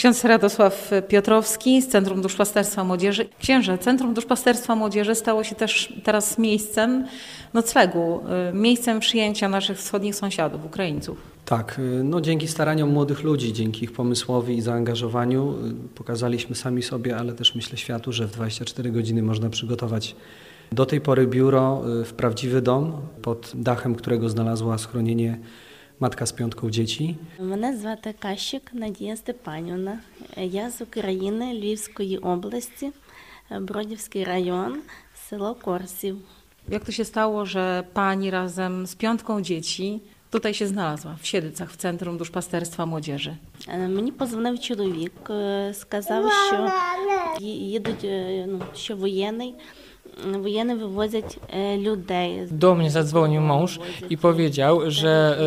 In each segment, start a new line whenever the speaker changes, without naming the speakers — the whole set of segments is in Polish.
Ksiądz Radosław Piotrowski z Centrum Duszpasterstwa Młodzieży. Księże, Centrum Duszpasterstwa Młodzieży stało się też teraz miejscem noclegu, y, miejscem przyjęcia naszych wschodnich sąsiadów, Ukraińców.
Tak, y, no dzięki staraniom młodych ludzi, dzięki ich pomysłowi i zaangażowaniu y, pokazaliśmy sami sobie, ale też myślę światu, że w 24 godziny można przygotować do tej pory biuro w prawdziwy dom, pod dachem którego znalazła schronienie matka z piątką dzieci.
Мене звати Кащик Надія Степанівна. Я з України, Львівської області, Бродівський район, село Корсів.
Jak to się stało, że pani razem z piątką dzieci tutaj się znalazła, w Siedlcach, w Centrum Duszpasterstwa Młodzieży?
Е, Мені позвонив чоловік, е, сказав, що ї- їдуть, е, ну, що воєнний, м, воєнні вивозять е, людей.
Do mnie zadzwonił mąż i powiedział, że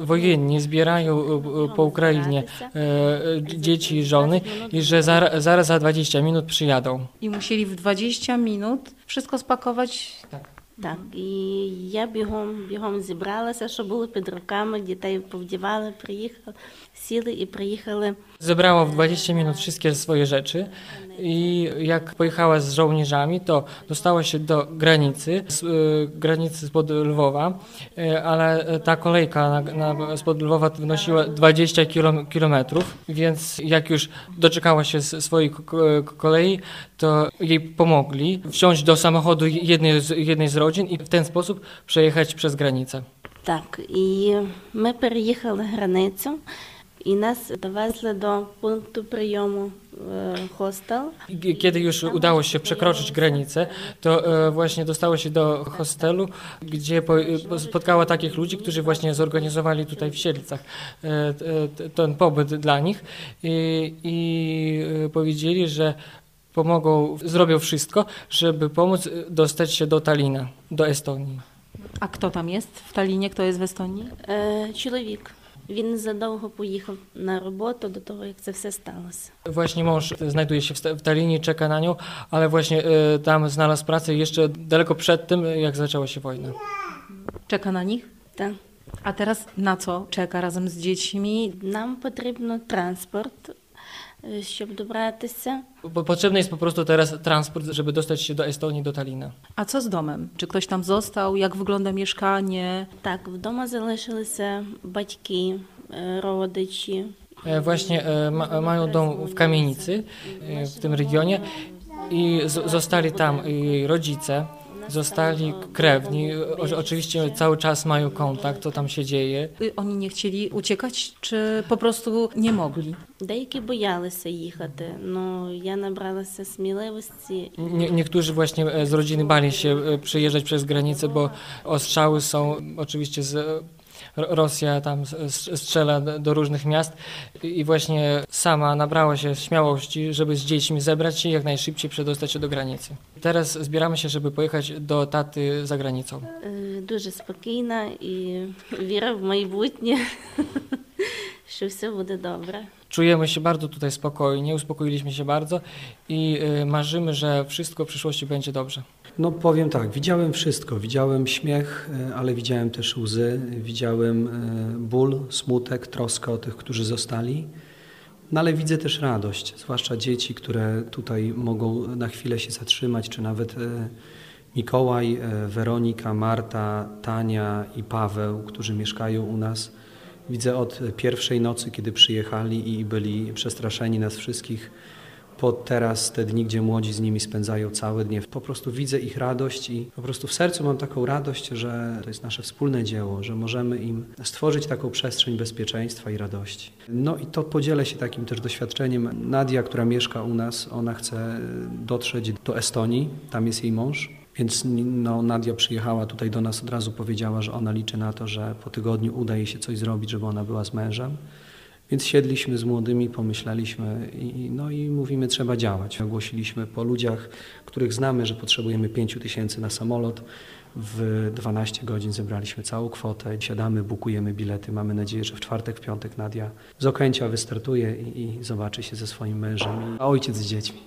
e, wojenni zbierają e, po Ukrainie e, dzieci i żony i że zar, zaraz za 20 minut przyjadą.
I musieli w 20 minut wszystko spakować.
Так, і я бігом, бігом зібралася, що було під руками, дітей повдівали, приїхали, сіли і приїхали.
Zebrała w 20 minut wszystkie swoje rzeczy i jak pojechała z żołnierzami, to dostała się do granicy, z, e, granicy spod Lwowa, e, ale ta kolejka na, na, spod Lwowa wynosiła 20 kilo- kilometrów, więc jak już doczekała się s- swojej ko- ko- kolei, to jej pomogli wsiąść do samochodu jednej z, jednej z rodzin i w ten sposób przejechać przez granicę.
Так, і ми переїхали границю, і нас довезли до пункту прийому е, хостел.
I Kiedy już udało się przekroczyć granicę, to e, właśnie dostało się do hostelu, gdzie po, e, spotkała takich ludzi, którzy właśnie zorganizowali tutaj w Siedlcach e, t- ten pobyt dla nich i, i e, powiedzieli, że pomogą, zrobią wszystko, żeby pomóc e, dostać się do Talina, do Estonii.
A kto tam jest w Talinie, kto jest w Estonii?
Е, Чоловік. Він незадовго поїхав на роботу до того, як це все сталося.
Właśnie mąż znajduje się w, sta- w Talinie i czeka na nią, ale właśnie e, tam znalazł pracę jeszcze daleko przed tym, jak zaczęła się wojna.
Czeka na nich?
Так.
A teraz na co czeka razem z dziećmi?
Нам потрібно транспорт, е, щоб добратися.
Po- Potrzebny jest po prostu teraz transport, żeby dostać się do Estonii, do Talina.
A co z domem? Czy ktoś tam został? Jak wygląda mieszkanie?
Так, вдома залишилися батьки, е, родичі.
E, Właśnie e, ma, mają dom w kamienicy e, w tym regionie i z, zostali tam jej rodzice, zostali krewni. O, oczywiście cały czas mają kontakt, co tam się dzieje.
Y, oni nie chcieli uciekać, czy po prostu nie mogli?
Dejki bojali się jechać, no ja nabrała się śmiałości.
Nie, niektórzy właśnie e, z rodziny bali się e, przyjeżdżać przez granicę, bo ostrzały są oczywiście z e, Rosja tam s- s- strzela do do różnych miast i właśnie sama nabrała się śmiałości, żeby z dziećmi zebrać się i jak najszybciej przedostać się do granicy. Teraz zbieramy się, żeby pojechać do taty za granicą.
Е, Дуже спокійна і віра в майбутнє, що все буде добре.
Czujemy się bardzo tutaj spokojnie, uspokoiliśmy się bardzo i e, marzymy, że wszystko w przyszłości będzie dobrze.
No powiem tak, widziałem wszystko. Widziałem śmiech, e, ale widziałem też łzy, widziałem e, ból, smutek, troskę o tych, którzy zostali. No ale widzę też radość, zwłaszcza dzieci, które tutaj mogą na chwilę się zatrzymać, czy nawet e, Mikołaj, Weronika, Marta, Tania i Paweł, którzy mieszkają u nas. Widzę od pierwszej nocy, kiedy przyjechali i byli przestraszeni nas wszystkich, po teraz te dni, gdzie młodzi z nimi spędzają całe dnie. Po prostu widzę ich radość i po prostu w sercu mam taką radość, że to jest nasze wspólne dzieło, że możemy im stworzyć taką przestrzeń bezpieczeństwa i radości. No i to podzielę się takim też doświadczeniem. Nadia, która mieszka u nas, ona chce dotrzeć do Estonii, tam jest jej mąż. Więc no, Nadia przyjechała tutaj do nas, od razu powiedziała, że ona liczy na to, że po tygodniu uda jej się coś zrobić, żeby ona była z mężem. Więc siedliśmy z młodymi, pomyśleliśmy i, no i mówimy, trzeba działać. Ogłosiliśmy po ludziach, których znamy, że potrzebujemy 5 tysięcy na samolot. W 12 godzin zebraliśmy całą kwotę, siadamy, bukujemy bilety. Mamy nadzieję, że w czwartek, w piątek Nadia z Okęcia wystartuje i, i zobaczy się ze swoim mężem, a ojciec z dziećmi.